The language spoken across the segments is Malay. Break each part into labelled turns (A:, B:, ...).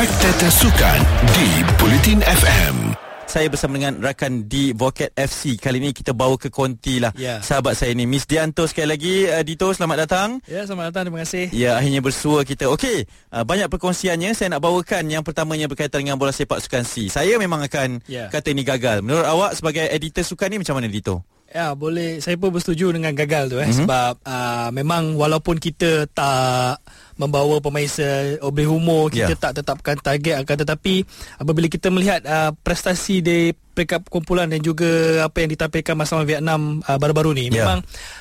A: Spectator Sukan di Bulletin FM.
B: Saya bersama dengan rakan di Vocat FC. Kali ini kita bawa ke konti lah
C: Ya.
B: sahabat saya ni. Miss Dianto sekali lagi. Uh, Dito, selamat datang.
C: Ya, selamat datang. Terima kasih.
B: Ya, akhirnya bersua kita. Okey, uh, banyak perkongsiannya. Saya nak bawakan yang pertamanya berkaitan dengan bola sepak sukan C. Saya memang akan
C: Ya.
B: kata ini gagal. Menurut awak sebagai editor sukan ni macam mana Dito?
C: Ya, boleh. Saya pun bersetuju dengan gagal tu eh
B: Mhm.
C: mm-hmm. sebab uh, memang walaupun kita tak membawa pemain seobeh umur, kita
B: Ya.
C: tak tetapkan target akan tetapi apabila kita melihat uh, prestasi di peringkat kumpulan dan juga apa yang ditampilkan masa lawan Vietnam uh, baru-baru ni
B: Ya.
C: memang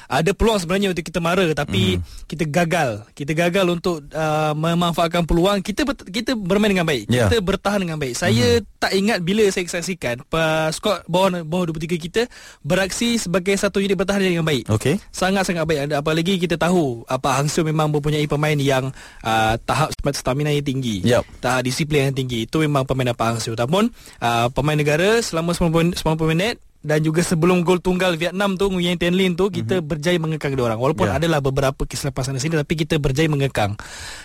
C: ada peluang sebenarnya untuk kita mara tapi mm-hmm. kita gagal. Kita gagal untuk uh, memanfaatkan peluang. Kita ber, kita bermain dengan baik.
B: Ya.
C: Kita bertahan dengan baik. Saya mm-hmm. tak ingat bila saya saksikan uh, skor bawah bawah 23 kita beraksi sebagai satu unit bertahan dengan baik.
B: Okey.
C: Sangat-sangat baik Apalagi kita tahu Apa Hangzhou memang mempunyai pemain yang uh, Tahap stamina yang tinggi
B: Yup.
C: Tahap disiplin yang tinggi Itu memang pemain apa Hangzhou Namun uh, Pemain negara Selama 90, 90 minit dan juga sebelum gol tunggal Vietnam tu Nguyen Tien Lin tu kita mm-hmm. berjaya mengekang dia orang walaupun yeah. adalah beberapa kesilapan sana sini tapi kita berjaya mengekang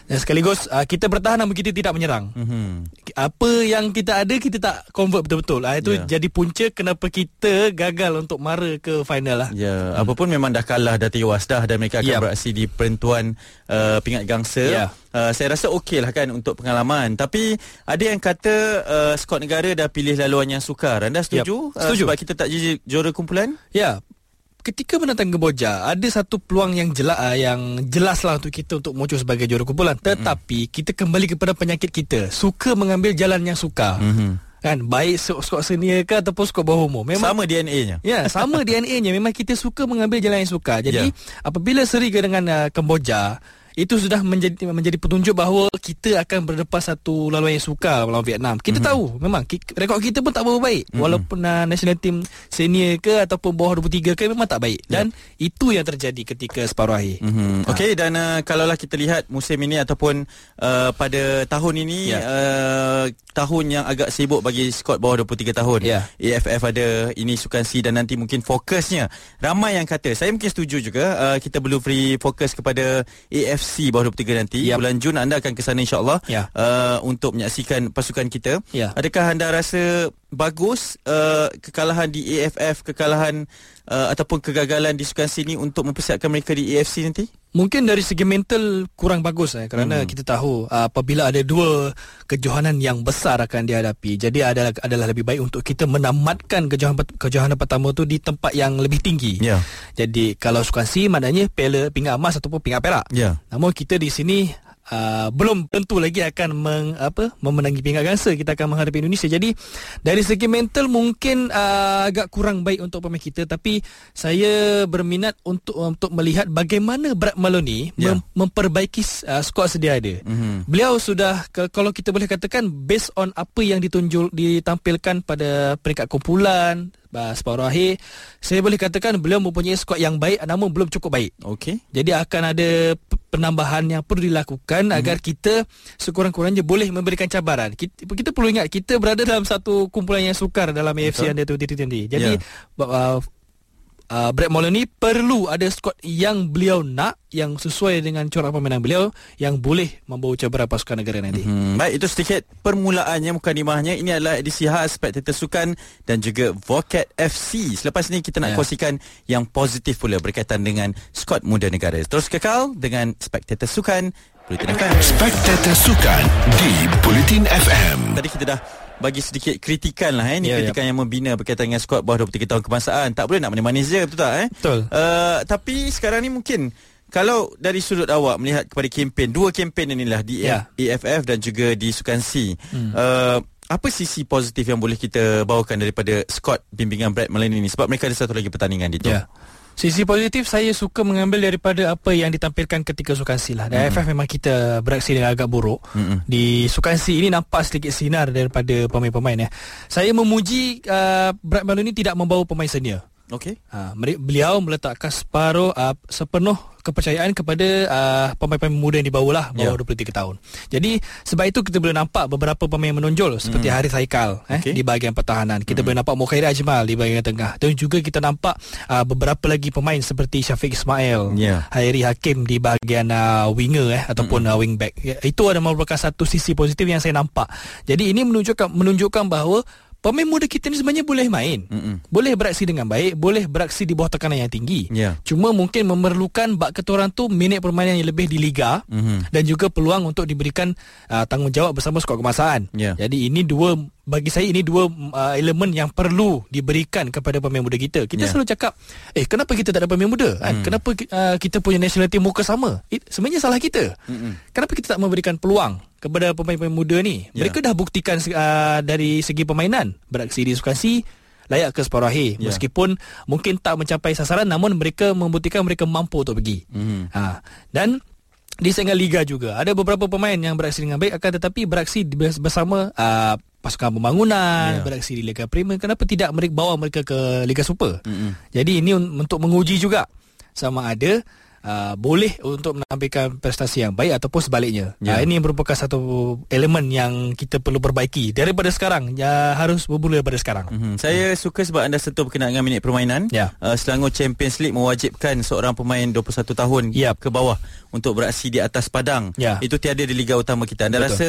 C: dan sekaligus uh, kita bertahan namun kita tidak menyerang
B: Mhm.
C: apa yang kita ada kita tak convert betul-betul ah itu
B: Ya.
C: jadi punca kenapa kita gagal untuk mara ke final lah
B: Ya, hmm. apapun memang dah kalah dah tewas dah dan mereka akan
C: Ya.
B: beraksi di perentuan uh, pingat gangsa.
C: Ya.
B: Uh, saya rasa okey lah kan untuk pengalaman. Tapi ada yang kata uh, skot negara dah pilih laluan yang sukar. Anda setuju?
C: Yap, setuju.
B: Uh, sebab kita tak jadi juara kumpulan?
C: Ya. Ketika menentang Kemboja ada satu peluang yang jelas yang jelas lah untuk kita untuk muncul sebagai juara kumpulan tetapi kita kembali kepada penyakit kita suka mengambil jalan yang suka
B: Mhm.
C: kan baik skor senior ke ataupun skor bawah umur memang
B: Sama DNA-nya.
C: Ya, sama DNA-nya memang kita suka mengambil jalan yang suka. Jadi
B: Ya.
C: apabila seri dengan uh, Kemboja itu sudah menjadi menjadi petunjuk bahawa kita akan berlepas satu laluan yang suka melawan Vietnam. Kita mm-hmm. tahu memang rekod kita pun tak berapa baik mm-hmm. walaupun uh, national team senior ke ataupun bawah 23 ke memang tak baik. Dan itu yang terjadi ketika separuh akhir.
B: Mm-hmm. Okey dan uh, kalaulah kita lihat musim ini ataupun uh, pada tahun ini
C: Ya.
B: uh, tahun yang agak sibuk bagi skot bawah 23 tahun.
C: Ya.
B: AFF ada ini sukan C dan nanti mungkin fokusnya ramai yang kata saya mungkin setuju juga uh, kita perlu beri fokus kepada AFC bawah 23 nanti
C: Yap.
B: bulan Jun anda akan ke sana insyaallah
C: Ya.
B: uh, untuk menyaksikan pasukan kita.
C: Ya.
B: Adakah anda rasa bagus uh, kekalahan di AFF kekalahan uh, ataupun kegagalan di sukan C ni untuk mempersiapkan mereka di AFC nanti?
C: Mungkin dari segi mental kurang bagus eh kerana hmm. kita tahu uh, apabila ada dua kejohanan yang besar akan dihadapi. Jadi adalah adalah lebih baik untuk kita menamatkan kejohanan kejohanan pertama tu di tempat yang lebih tinggi.
B: Ya.
C: Jadi kalau sukan C maknanya piala pingat emas ataupun pingat perak.
B: Ya.
C: Namun kita di sini Uh, belum tentu lagi akan meng, apa memenangi pingat gangsa kita akan menghadapi Indonesia jadi dari segi mental mungkin uh, agak kurang baik untuk pemain kita tapi saya berminat untuk untuk melihat bagaimana Brad Maloney yeah. mem- memperbaiki uh, skuad sedia ada
B: Mhm.
C: Beliau sudah ke- kalau kita boleh katakan based on apa yang ditunjuk ditampilkan pada peringkat kumpulan uh, separuh akhir saya boleh katakan beliau mempunyai skuad yang baik namun belum cukup baik
B: Okey.
C: jadi akan ada penambahan yang perlu dilakukan hmm. agar kita sekurang-kurangnya boleh memberikan cabaran. Kita, kita perlu ingat kita berada dalam satu kumpulan yang sukar dalam AFC Under 2020. Jadi yeah. uh, uh, Brad Moloney perlu ada squad yang beliau nak yang sesuai dengan corak permainan beliau yang boleh membawa cabaran pasukan negara nanti. Hmm.
B: Hmm, baik itu sedikit permulaannya mukadimahnya. Ini adalah edisi khas Spectator Sukan dan juga Vocat FC. Selepas ini kita nak
C: Ya.
B: kongsikan yang positif pula berkaitan dengan skuad muda negara. Terus kekal dengan Spectator Sukan Bulletin FM.
A: Spectator Sukan di Bulletin FM.
B: Tadi kita dah bagi sedikit kritikan lah eh. Ini
C: Ya, ya.
B: kritikan yang membina berkaitan dengan skuad bawah 23 tahun kebangsaan. Tak boleh nak manis-manis je betul tak eh?
C: Betul.
B: Uh, tapi sekarang ni mungkin kalau dari sudut awak melihat kepada kempen dua kempen inilah di
C: Ya.
B: AFF dan juga di Sukan C. Hmm. Uh, apa sisi positif yang boleh kita bawakan daripada Scott bimbingan Brad Maloney ini sebab mereka ada satu lagi pertandingan di tu.
C: Ya. Sisi positif saya suka mengambil daripada apa yang ditampilkan ketika Sukan C lah. Dan mm-hmm. AFF memang kita beraksi dengan agak buruk.
B: Mm-mm.
C: Di Sukan C ini nampak sedikit sinar daripada pemain-pemain ya. Saya memuji uh, Brad Maloney tidak membawa pemain senior.
B: Okey.
C: Meri- beliau meletakkan separuh uh, sepenuh kepercayaan kepada uh, pemain-pemain muda yang dibawa lah bawah
B: Ya.
C: 23 tahun. Jadi sebab itu kita boleh nampak beberapa pemain menonjol seperti
B: Hmm.
C: Haris Haikal eh
B: Okey.
C: di bahagian pertahanan. Kita boleh nampak Mukhairi Ajmal di bahagian tengah. Dan juga kita nampak uh, beberapa lagi pemain seperti Syafiq Ismail,
B: Ya.
C: Hairi Hakim di bahagian uh, winger eh ataupun uh, wingback. Ya, Itu adalah merupakan satu sisi positif yang saya nampak. Jadi ini menunjukkan menunjukkan bahawa pemain muda kita ni sebenarnya boleh main.
B: Mm-mm.
C: Boleh beraksi dengan baik, boleh beraksi di bawah tekanan yang tinggi.
B: Ya.
C: Cuma mungkin memerlukan bak keturang tu minit permainan yang lebih di liga
B: Mhm.
C: dan juga peluang untuk diberikan uh, tanggungjawab bersama skuad kemasaan.
B: Ya.
C: Jadi ini dua bagi saya ini dua uh, elemen yang perlu diberikan kepada pemain muda kita. Kita
B: Ya.
C: selalu cakap, eh kenapa kita tak ada pemain muda? Kan?
B: Hmm.
C: Kenapa uh, kita punya national team muka sama? It, sebenarnya salah kita.
B: Mm-mm.
C: Kenapa kita tak memberikan peluang kepada pemain-pemain muda ni?
B: Ya.
C: Mereka dah buktikan uh, dari segi permainan, beraksi di sukasi layak ke separuh akhir
B: Ya.
C: meskipun mungkin tak mencapai sasaran namun mereka membuktikan mereka mampu untuk pergi.
B: Mhm.
C: Ha dan di setengah liga juga ada beberapa pemain yang beraksi dengan baik akan tetapi beraksi bersama uh, pasukan pembangunan,
B: Ya.
C: beraksi di Liga Premier kenapa tidak mereka bawa mereka ke Liga Super?
B: Mm-mm.
C: Jadi ini un- untuk menguji juga sama ada uh, boleh untuk menampilkan prestasi yang baik ataupun sebaliknya.
B: Ya.
C: Uh, ini merupakan satu elemen yang kita perlu perbaiki daripada sekarang. Ya harus bermula daripada sekarang.
B: Mm-hmm. Saya suka sebab anda sentuh berkenaan dengan minit permainan.
C: Ya.
B: Uh, Selangor Champions League mewajibkan seorang pemain 21 tahun
C: Yap.
B: ke bawah untuk beraksi di atas padang.
C: Ya.
B: Itu tiada di liga utama kita. Anda
C: Betul.
B: rasa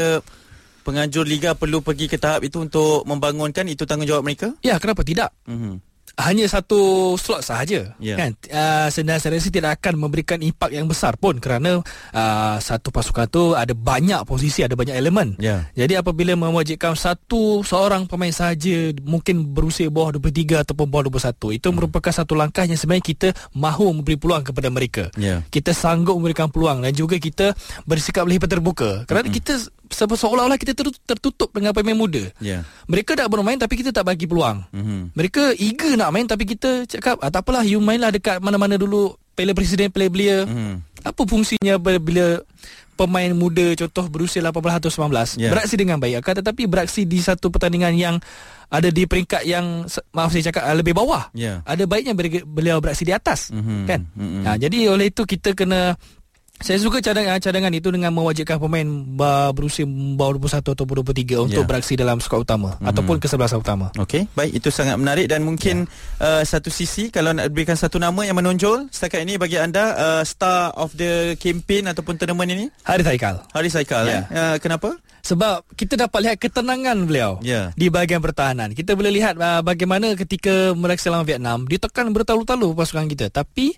B: penganjur liga perlu pergi ke tahap itu untuk membangunkan itu tanggungjawab mereka?
C: Ya, kenapa tidak?
B: Mm-hmm.
C: Hanya satu slot sahaja
B: Ya.
C: kan uh, saya rasa tidak akan memberikan impak yang besar pun kerana uh, satu pasukan tu ada banyak posisi ada banyak elemen
B: Ya.
C: jadi apabila mewajibkan satu seorang pemain sahaja mungkin berusia bawah 23 ataupun bawah 21 itu hmm. merupakan satu langkah yang sebenarnya kita mahu memberi peluang kepada mereka
B: Ya.
C: kita sanggup memberikan peluang dan juga kita bersikap lebih terbuka kerana
B: Hmm.
C: kita seolah-olah kita ter- tertutup dengan pemain muda
B: Ya.
C: mereka tak bermain tapi kita tak bagi peluang
B: Mhm.
C: mereka eager nak main tapi kita cakap ah, tak apalah you mainlah dekat mana-mana dulu Piala Presiden Piala Belia.
B: Mhm.
C: Apa fungsinya bila, pemain muda contoh berusia 18 atau 19
B: Ya.
C: beraksi dengan baik akan tetapi beraksi di satu pertandingan yang ada di peringkat yang maaf saya cakap ah, lebih bawah.
B: Ya.
C: Ada baiknya beliau beraksi di atas
B: Mhm.
C: kan.
B: Mhm.
C: Ha, jadi oleh itu kita kena saya suka cadangan, cadangan itu dengan mewajibkan pemain berusia bawah 21 atau 23 untuk
B: Ya.
C: beraksi dalam skuad utama
B: Mhm.
C: ataupun kesebelasan utama.
B: Okey, baik itu sangat menarik dan mungkin ya. uh, satu sisi kalau nak berikan satu nama yang menonjol setakat ini bagi anda uh, star of the campaign ataupun tournament ini
C: Haris Haikal.
B: Haris Haikal
C: Ya.
B: eh. Uh, kenapa?
C: Sebab kita dapat lihat ketenangan beliau
B: Ya.
C: di bahagian pertahanan. Kita boleh lihat uh, bagaimana ketika mereka lawan Vietnam ditekan bertalu-talu pasukan kita. Tapi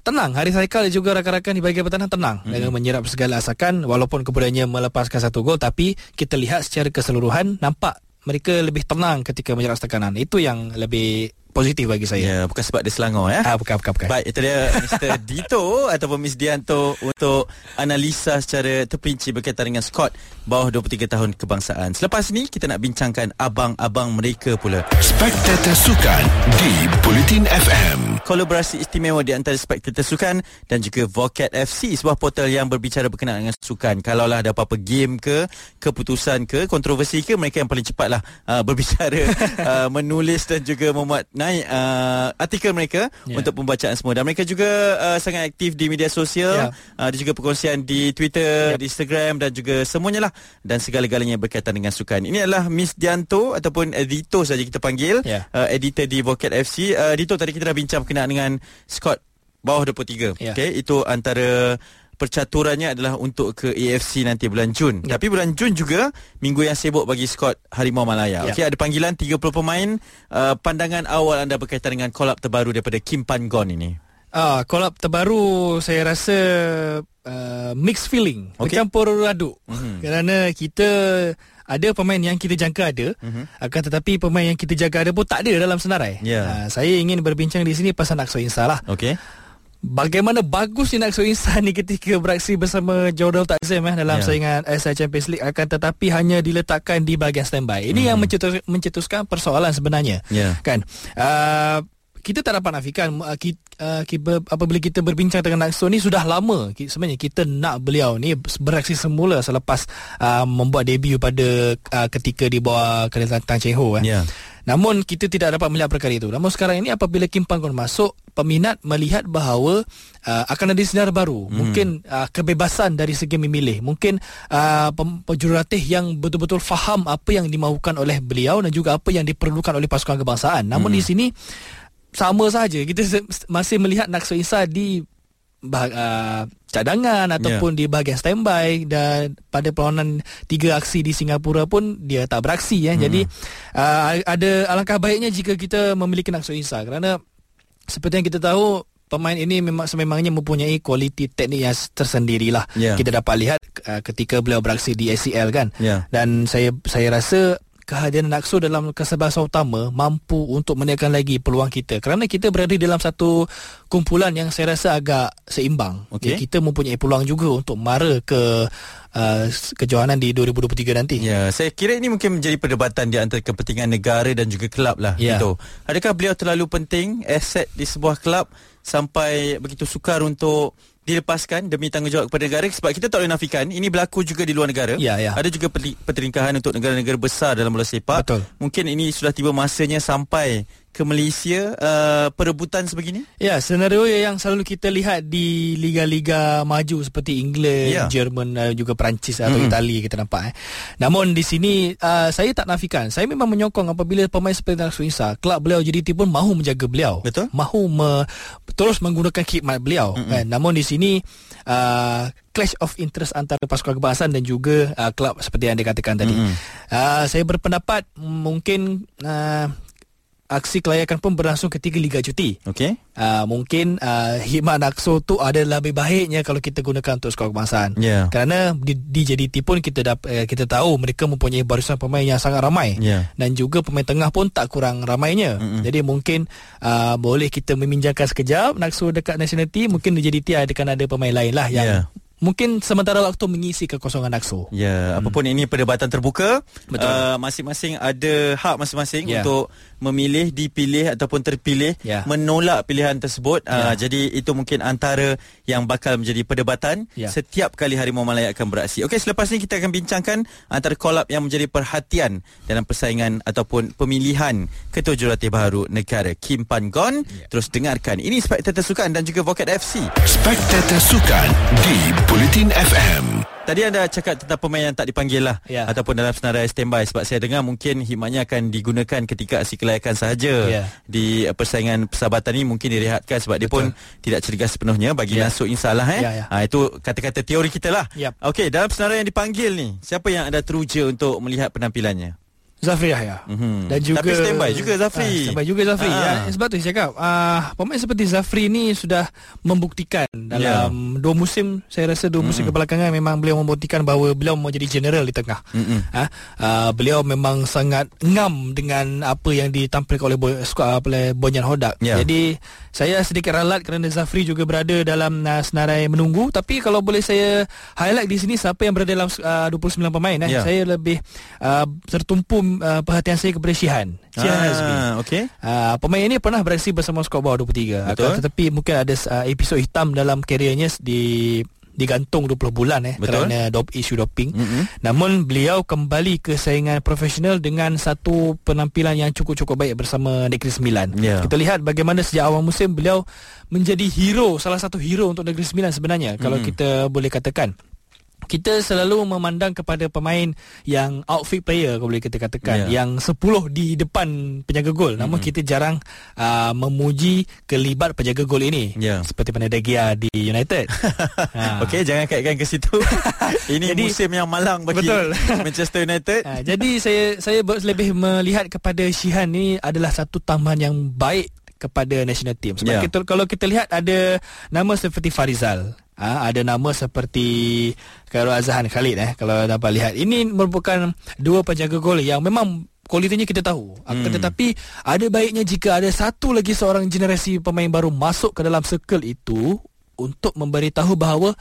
C: tenang, Haris Haikal dan juga rakan-rakan di bahagian pertahanan tenang mm-hmm. dengan menyerap segala asakan walaupun kemudiannya melepaskan satu gol tapi kita lihat secara keseluruhan nampak mereka lebih tenang ketika menyerap tekanan. Itu yang lebih positif bagi saya.
B: Ya, bukan sebab dia Selangor ya.
C: Ah bukan bukan bukan.
B: Baik, itu dia Mr. Dito ataupun Miss Dianto untuk analisa secara terperinci berkaitan dengan skot bawah 23 tahun kebangsaan. Selepas ni kita nak bincangkan abang-abang mereka pula.
A: Spectator Sukan di Bulletin FM.
B: Kolaborasi istimewa di antara Spectator Sukan dan juga Vocat FC, sebuah portal yang berbicara berkenaan dengan sukan. Kalaulah ada apa-apa game ke, keputusan ke, kontroversi ke, mereka yang paling cepatlah uh, berbicara, uh, menulis dan juga memuat naik uh, artikel mereka yeah. untuk pembacaan semua. Dan mereka juga uh, sangat aktif di media sosial,
C: Ya.
B: uh, ada juga perkongsian di Twitter,
C: Ya.
B: di Instagram dan juga semuanya lah dan segala-galanya berkaitan dengan sukan. Ini adalah Miss Dianto ataupun Dito saja kita panggil,
C: Ya.
B: uh, editor di Vocat FC. Uh, Dito tadi kita dah bincang berkenaan dengan Scott bawah 23.
C: Ya.
B: Okey, itu antara percaturannya adalah untuk ke AFC nanti bulan Jun.
C: Ya.
B: Tapi bulan Jun juga minggu yang sibuk bagi Scott Harimau Malaya.
C: Ya.
B: Okey, ada panggilan 30 pemain. Uh, pandangan awal anda berkaitan dengan kolab terbaru daripada Kim Pan Gon ini.
C: Ah, kolab terbaru saya rasa uh, mixed feeling, okay. bercampur aduk.
B: Mhm.
C: Mm-hmm. Kerana kita ada pemain yang kita jangka ada,
B: Mhm.
C: mm-hmm. akan tetapi pemain yang kita jaga ada pun tak ada dalam senarai.
B: Ya.
C: Ah, saya ingin berbincang di sini pasal Nakso Insa lah.
B: Okey.
C: Bagaimana bagusnya Nakso Insa ni ketika beraksi bersama Jordal Takzim eh, dalam
B: Ya.
C: saingan ASL Champions League akan tetapi hanya diletakkan di bahagian standby. Ini
B: Mhm.
C: yang mencetus, mencetuskan persoalan sebenarnya
B: Ya.
C: kan uh, kita tak dapat nafikan uh, kita, uh, kita, apabila kita berbincang dengan Nakso ni sudah lama ki- sebenarnya kita nak beliau ni beraksi semula selepas uh, membuat debut pada uh, ketika di bawah kerajaan Tang Cheng Ho eh.
B: Ya.
C: Namun kita tidak dapat melihat perkara itu. Namun sekarang ini apabila Kim Pan Gon masuk, peminat melihat bahawa uh, akan ada sinar baru. Hmm. Mungkin uh, kebebasan dari segi memilih. Mungkin uh, penjurulatih yang betul-betul faham apa yang dimaukan oleh beliau dan juga apa yang diperlukan oleh pasukan kebangsaan. Namun hmm. di sini sama saja kita masih melihat Nakso Isa di bah- uh, cadangan ataupun yeah. di bahagian standby dan pada perlawanan tiga aksi di Singapura pun dia tak beraksi ya. Hmm. Jadi uh, ada alangkah baiknya jika kita memiliki Nakso Isa kerana seperti yang kita tahu pemain ini memang sememangnya mempunyai kualiti teknik yang tersendirilah.
B: Yeah.
C: Kita dapat lihat uh, ketika beliau beraksi di ACL kan.
B: Yeah.
C: Dan saya saya rasa kehadiran Nakso dalam kesebelasan utama mampu untuk menaikkan lagi peluang kita kerana kita berada dalam satu kumpulan yang saya rasa agak seimbang.
B: Okey.
C: Jadi kita mempunyai peluang juga untuk mara ke uh, kejohanan di 2023 nanti.
B: Ya, saya kira ini mungkin menjadi perdebatan di antara kepentingan negara dan juga kelab lah.
C: Ya.
B: Gitu. Adakah beliau terlalu penting aset di sebuah kelab sampai begitu sukar untuk dilepaskan demi tanggungjawab kepada negara sebab kita tak boleh nafikan ini berlaku juga di luar negara.
C: Ya, ya.
B: Ada juga perli- pertelingkahan untuk negara-negara besar dalam bola sepak.
C: Betul.
B: Mungkin ini sudah tiba masanya sampai ke Malaysia uh, perebutan sebegini.
C: Ya, senario yang selalu kita lihat di liga-liga maju seperti England,
B: Ya.
C: Jerman uh, juga Perancis atau
B: Mm-mm.
C: Itali kita nampak eh. Namun di sini uh, saya tak nafikan. Saya memang menyokong apabila pemain seperti Nasrul Isa, kelab beliau JDT pun mahu menjaga beliau.
B: Betul.
C: Mahu me, terus menggunakan khidmat beliau kan. Namun di sini uh, clash of interest antara pasukan kebangsaan dan juga uh, kelab seperti yang dikatakan tadi.
B: Mm-mm.
C: Uh, saya berpendapat mungkin uh, aksi kelayakan pun berlangsung ketika liga cuti.
B: Okey.
C: Uh, mungkin uh, khidmat Nakso tu adalah lebih baiknya kalau kita gunakan untuk skor kebangsaan.
B: Ya.
C: Kerana di, di JDT pun kita dap, uh, kita tahu mereka mempunyai barisan pemain yang sangat ramai.
B: Ya.
C: Dan juga pemain tengah pun tak kurang ramainya.
B: Mm-mm.
C: Jadi mungkin uh, boleh kita meminjamkan sekejap Nakso dekat national team, mungkin di JDT akan ada pemain lain lah yang
B: Ya.
C: Mungkin sementara waktu mengisi kekosongan Nakso.
B: Ya, apapun ini perdebatan terbuka.
C: Betul.
B: Uh, masing-masing ada hak masing-masing
C: Ya.
B: untuk memilih, dipilih ataupun terpilih,
C: Ya.
B: menolak pilihan tersebut. Uh,
C: Ya.
B: jadi itu mungkin antara yang bakal menjadi perdebatan
C: Ya.
B: setiap kali Harimau Malaya akan beraksi. Okey, selepas ini kita akan bincangkan antara kolab yang menjadi perhatian dalam persaingan ataupun pemilihan Ketua Jurulatih Baharu Negara Kim Pan Gon.
C: Ya.
B: Terus dengarkan. Ini Spektator Sukan dan juga Vokat FC.
A: Spectator Sukan di Bulletin FM.
B: Tadi anda cakap tentang pemain yang tak dipanggil lah
C: Ya.
B: Ataupun dalam senarai standby Sebab saya dengar mungkin hikmatnya akan digunakan ketika aksi kelayakan sahaja
C: Ya.
B: Di persaingan persahabatan ni mungkin direhatkan Sebab dia pun tidak cergas sepenuhnya Bagi
C: Ya.
B: Nasuk Insalah eh.
C: Ya, ya.
B: Ha, Itu kata-kata teori kita lah
C: Yap.
B: Okey, dalam senarai yang dipanggil ni Siapa yang anda teruja untuk melihat penampilannya?
C: Zafri Yahya.
B: Mhm.
C: Dan juga
B: Tapi standby juga Zafri.
C: Ah, standby juga Zafri.
B: Ah.
C: Ya, sebab tu saya cakap ah pemain seperti Zafri ni sudah membuktikan dalam dua musim saya rasa dua musim kebelakangan memang beliau membuktikan bahawa beliau mau jadi general di tengah.
B: Mm-mm.
C: Ha, uh, beliau memang sangat ngam dengan apa yang ditampilkan oleh skuad oleh Bonyan Hodak.
B: Ya.
C: Jadi saya sedikit ralat kerana Zafri juga berada dalam uh, senarai menunggu tapi kalau boleh saya highlight di sini siapa yang berada dalam uh, 29 pemain eh
B: Ya.
C: saya lebih uh, tertumpu uh, perhatian saya kepada Shihan. Shihan
B: Ah,
C: Azmi.
B: Okey.
C: Uh, pemain ini pernah beraksi bersama skuad bawah 23
B: Betul.
C: Akan tetapi mungkin ada uh, episod hitam dalam karirnya di digantung 20 bulan eh
B: Betul.
C: kerana dop isu doping.
B: Mm-mm.
C: Namun beliau kembali ke saingan profesional dengan satu penampilan yang cukup-cukup baik bersama Negeri Sembilan.
B: Ya.
C: Kita lihat bagaimana sejak awal musim beliau menjadi hero, salah satu hero untuk Negeri Sembilan sebenarnya kalau
B: Mm-mm.
C: kita boleh katakan. Kita selalu memandang kepada pemain yang outfit player kalau boleh kita katakan
B: Ya.
C: yang 10 di depan penjaga gol namun
B: Mm-mm.
C: kita jarang uh, memuji kelibat penjaga gol ini
B: Ya.
C: seperti mana De Gea di United. Ha.
B: Okey, jangan kaitkan ke situ. Ini
C: Jadi-
B: musim yang malang bagi
C: Betul.
B: Manchester United.
C: Ha, jadi saya saya lebih melihat kepada Shihan ni adalah satu tambahan yang baik kepada national team. Sebab yeah. kita kalau kita lihat ada nama seperti Farizal, ha, ada nama seperti Khairul Azhan Khalid eh kalau dapat lihat. Ini merupakan dua penjaga gol yang memang kualitinya kita tahu. Akan
B: Hmm.
C: tetapi ada baiknya jika ada satu lagi seorang generasi pemain baru masuk ke dalam circle itu untuk memberitahu bahawa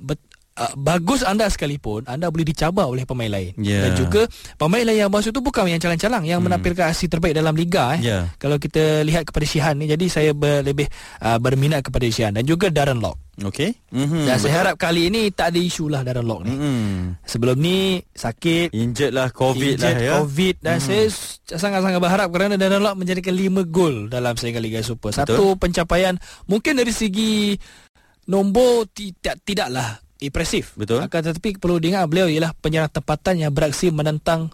C: bet, uh, bagus anda sekalipun anda boleh dicabar oleh pemain lain
B: Ya.
C: dan juga pemain lain yang masuk tu bukan yang calang-calang yang menampilkan aksi terbaik dalam liga eh
B: Ya.
C: kalau kita lihat kepada Shihan ni jadi saya ber, lebih uh, berminat kepada Shihan dan juga Darren Lock
B: Okey. Mhm.
C: dan saya harap kali ini tak ada isu lah Darren Lock ni
B: Mhm.
C: sebelum ni sakit
B: Injet lah COVID
C: injet,
B: lah ya.
C: COVID dan hmm. saya sangat-sangat berharap kerana Darren Lock menjadikan 5 gol dalam saingan Liga Super. Satu pencapaian mungkin dari segi nombor tidak tidaklah impresif.
B: Betul.
C: Akan tetapi perlu diingat beliau ialah penyerang tempatan yang beraksi menentang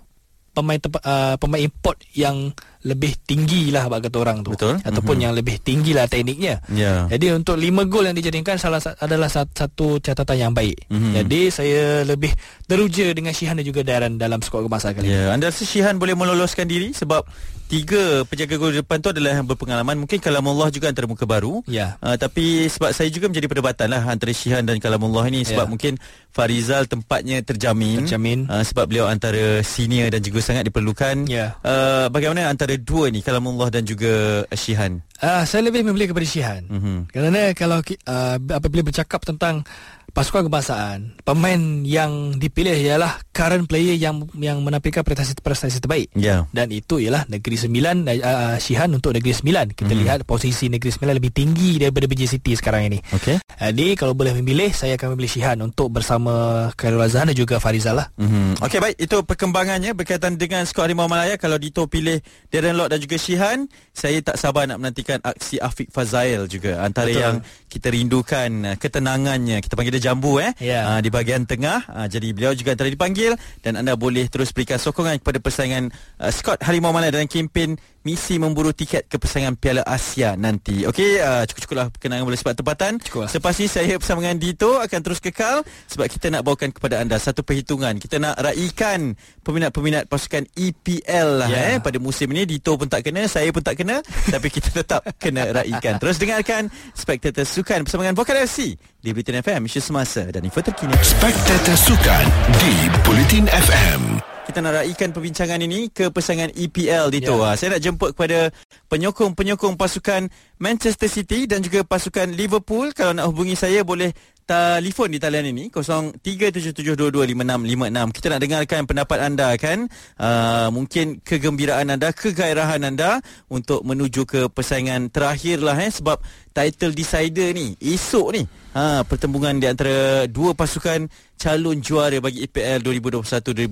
C: pemain tempa, uh, pemain import yang lebih tinggi lah bagi kata orang tu
B: Betul.
C: ataupun
B: Mhm.
C: yang lebih tinggi lah tekniknya.
B: Ya.
C: Jadi untuk 5 gol yang dijadikan salah sa- adalah sat- satu catatan yang baik.
B: Mhm.
C: Jadi saya lebih teruja dengan Shihan dan juga Darren dalam skor kebangsaan kali ini.
B: Ya, anda rasa Shihan boleh meloloskan diri sebab tiga penjaga gol depan tu adalah yang berpengalaman. Mungkin Kalamullah juga antara muka baru.
C: Ya.
B: Uh, tapi sebab saya juga menjadi perdebatan lah antara Shihan dan Kalamullah ini sebab
C: Ya.
B: mungkin Farizal tempatnya terjamin.
C: Terjamin.
B: Uh, sebab beliau antara senior dan juga sangat diperlukan.
C: Ya.
B: Uh, bagaimana antara dua ni Kalamullah dan juga uh, Shihan?
C: Ah, saya lebih memilih kepada Shihan.
B: Mhm.
C: Kerana kalau uh, apabila bercakap tentang pasukan kebangsaan, pemain yang dipilih ialah current player yang yang menampilkan prestasi prestasi terbaik.
B: Ya.
C: Dan itu ialah Negeri Sembilan uh, Shihan untuk Negeri Sembilan. Kita
B: Mhm.
C: lihat posisi Negeri Sembilan lebih tinggi daripada BJ City sekarang ini.
B: Okey.
C: Jadi kalau boleh memilih saya akan memilih Shihan untuk bersama Khairul Azhan dan juga Farizal lah.
B: Mm-hmm. Okey baik itu perkembangannya berkaitan dengan skor Harimau Malaya kalau Dito pilih Darren Lock dan juga Shihan saya tak sabar nak menantikan aksi Afiq Fazail juga antara
C: Betul.
B: yang kita rindukan uh, ketenangannya kita panggil dia Jambu eh
C: Ya.
B: uh, di bahagian tengah uh, jadi beliau juga antara dipanggil dan anda boleh terus berikan sokongan kepada persaingan uh, Scott Harimau Malaya dalam kempen misi memburu tiket ke persaingan Piala Asia nanti. Okey, uh, cukup-cukuplah kenangan boleh sebab tempatan.
C: Cukup lah.
B: Selepas ni saya bersama dengan Dito akan terus kekal sebab kita nak bawakan kepada anda satu perhitungan. Kita nak raikan peminat-peminat pasukan EPL lah
C: Ya.
B: eh pada musim ini Dito pun tak kena, saya pun tak kena tapi kita tetap kena raikan. Terus dengarkan Spectator Sukan bersama dengan Vokal FC di Britain FM isu semasa dan info terkini.
A: Spectator Sukan di Bulletin FM.
B: Kita nak raikan perbincangan ini ke persaingan EPL Dito.
C: Ya.
B: Yeah. Saya nak jemput kepada penyokong-penyokong pasukan Manchester City dan juga pasukan Liverpool. Kalau nak hubungi saya boleh telefon di talian ini 0377225656. Kita nak dengarkan pendapat anda kan. Uh, mungkin kegembiraan anda, kegairahan anda untuk menuju ke persaingan terakhir lah eh sebab title decider ni esok ni. Ha pertembungan di antara dua pasukan calon juara bagi EPL 2021-2022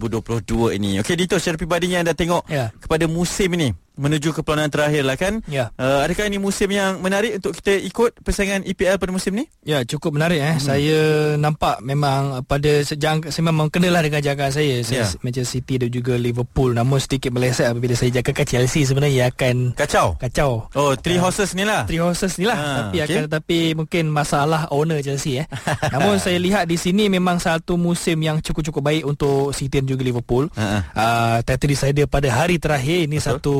B: ini. Okey Dito secara peribadinya anda tengok
C: Ya.
B: kepada musim ini menuju ke perlawanan terakhir lah kan.
C: Ya.
B: Uh, adakah ini musim yang menarik untuk kita ikut persaingan EPL pada musim ni?
C: Ya cukup menarik eh. Hmm. Saya nampak memang pada sejang saya memang kenalah dengan jangkaan saya. Saya
B: Ya.
C: Manchester City dan juga Liverpool. Namun sedikit meleset apabila saya jangkakan Chelsea sebenarnya akan
B: Kacau.
C: kacau.
B: Oh, three horses ni lah.
C: Three horses ni lah
B: Ah,
C: Tapi
B: okey.
C: akan tetapi Mungkin masalah owner Chelsea eh Namun saya lihat di sini Memang satu musim yang cukup-cukup baik Untuk City dan juga Liverpool
B: Ha-ha.
C: uh, Title decider pada hari terakhir Ini
B: Betul.
C: satu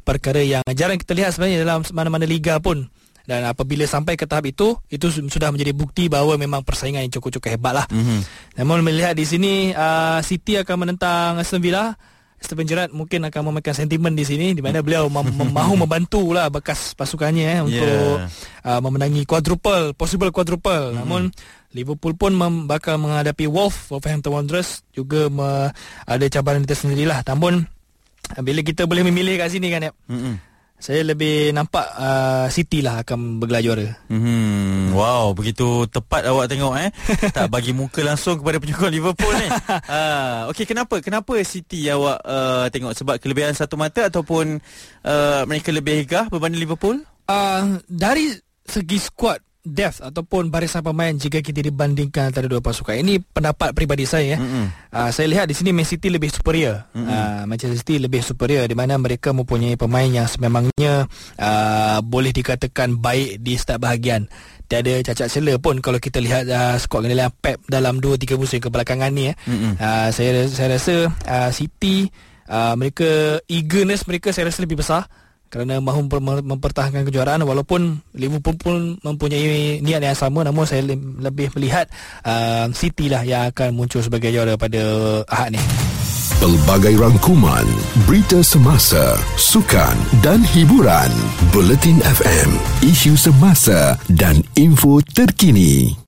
C: perkara yang jarang kita lihat sebenarnya Dalam mana-mana liga pun dan apabila sampai ke tahap itu Itu su- sudah menjadi bukti bahawa Memang persaingan yang cukup-cukup hebat lah
B: Mhm.
C: Namun melihat di sini uh, City akan menentang Aston Villa Stephen Gerrard mungkin akan memainkan sentimen di sini di mana beliau mem- mem- mahu membantu lah bekas pasukannya eh, untuk uh, memenangi quadruple, possible quadruple. Mm-hmm. Namun Liverpool pun mem- bakal menghadapi Wolf, Wolverhampton Wanderers juga me- ada cabaran itu sendirilah. Namun bila kita boleh memilih kat sini kan, Yap,
B: Mhm.
C: Saya lebih nampak uh, City lah akan bergelar juara.
B: Hmm, wow, begitu tepat awak tengok eh. tak bagi muka langsung kepada penyokong Liverpool ni. Ah, okey kenapa? Kenapa City awak uh, tengok sebab kelebihan satu mata ataupun uh, mereka lebih gah berbanding Liverpool?
C: Uh, dari segi squad depth ataupun barisan pemain jika kita dibandingkan antara dua pasukan. Ini pendapat peribadi saya.
B: Mm-mm.
C: Uh, saya lihat di sini Man City lebih superior. Mm-hmm. Uh, Manchester City lebih superior di mana mereka mempunyai pemain yang sememangnya uh, boleh dikatakan baik di setiap bahagian. Tiada cacat celah pun kalau kita lihat uh, skor kandaian Pep dalam 2-3 musim kebelakangan ni. Eh.
B: Mm-mm.
C: Uh, saya saya rasa uh, City uh, mereka eagerness mereka saya rasa lebih besar kerana mahu memper- mempertahankan kejuaraan walaupun Liverpool pun mempunyai niat yang sama namun saya le- lebih melihat uh, City lah yang akan muncul sebagai juara pada Ahad ni.
A: Pelbagai rangkuman, berita semasa, sukan dan hiburan. Bulletin FM, isu semasa dan info terkini.